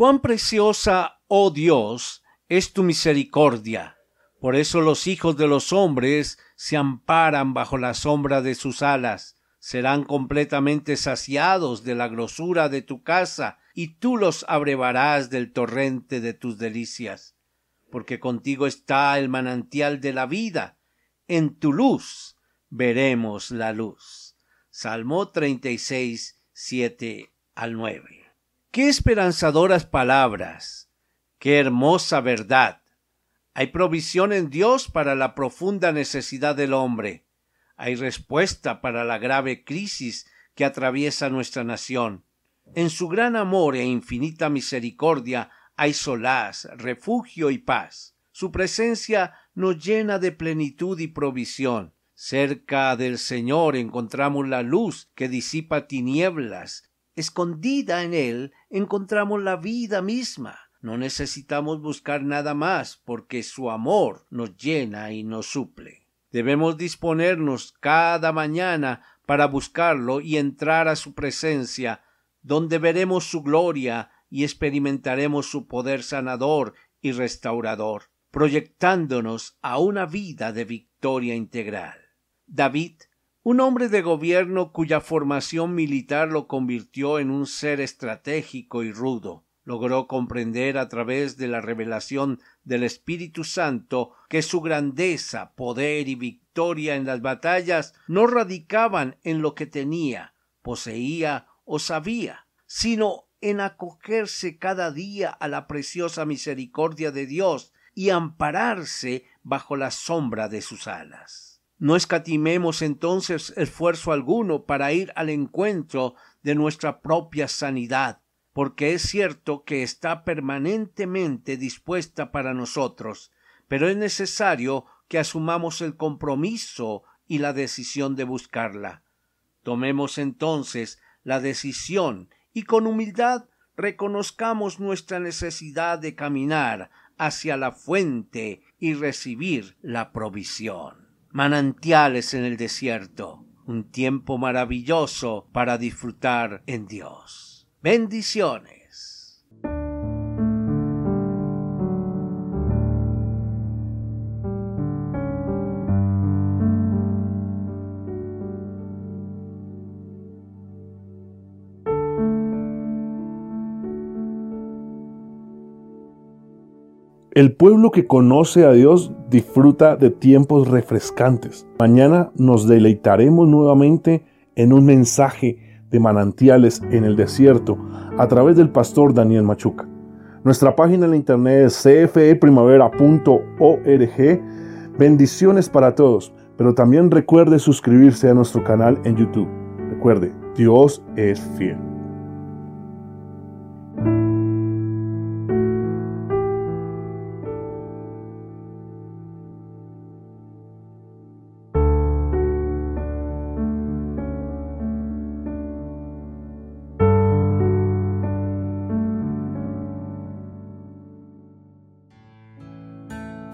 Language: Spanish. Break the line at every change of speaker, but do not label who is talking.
Cuán preciosa, oh Dios, es tu misericordia. Por eso los hijos de los hombres se amparan bajo la sombra de sus alas, serán completamente saciados de la grosura de tu casa, y tú los abrevarás del torrente de tus delicias. Porque contigo está el manantial de la vida, en tu luz veremos la luz. Salmo 36, 7 al 9. Qué esperanzadoras palabras, qué hermosa verdad. Hay provisión en Dios para la profunda necesidad del hombre. Hay respuesta para la grave crisis que atraviesa nuestra nación. En su gran amor e infinita misericordia hay solaz, refugio y paz. Su presencia nos llena de plenitud y provisión. Cerca del Señor encontramos la luz que disipa tinieblas Escondida en Él encontramos la vida misma. No necesitamos buscar nada más porque su amor nos llena y nos suple. Debemos disponernos cada mañana para buscarlo y entrar a su presencia, donde veremos su gloria y experimentaremos su poder sanador y restaurador, proyectándonos a una vida de victoria integral. David un hombre de gobierno cuya formación militar lo convirtió en un ser estratégico y rudo. Logró comprender a través de la revelación del Espíritu Santo que su grandeza, poder y victoria en las batallas no radicaban en lo que tenía, poseía o sabía, sino en acogerse cada día a la preciosa misericordia de Dios y ampararse bajo la sombra de sus alas. No escatimemos entonces esfuerzo alguno para ir al encuentro de nuestra propia sanidad, porque es cierto que está permanentemente dispuesta para nosotros, pero es necesario que asumamos el compromiso y la decisión de buscarla. Tomemos entonces la decisión y con humildad reconozcamos nuestra necesidad de caminar hacia la fuente y recibir la provisión manantiales en el desierto, un tiempo maravilloso para disfrutar en Dios. Bendiciones.
El pueblo que conoce a Dios disfruta de tiempos refrescantes. Mañana nos deleitaremos nuevamente en un mensaje de manantiales en el desierto a través del pastor Daniel Machuca. Nuestra página en internet es cfeprimavera.org. Bendiciones para todos, pero también recuerde suscribirse a nuestro canal en YouTube. Recuerde, Dios es fiel.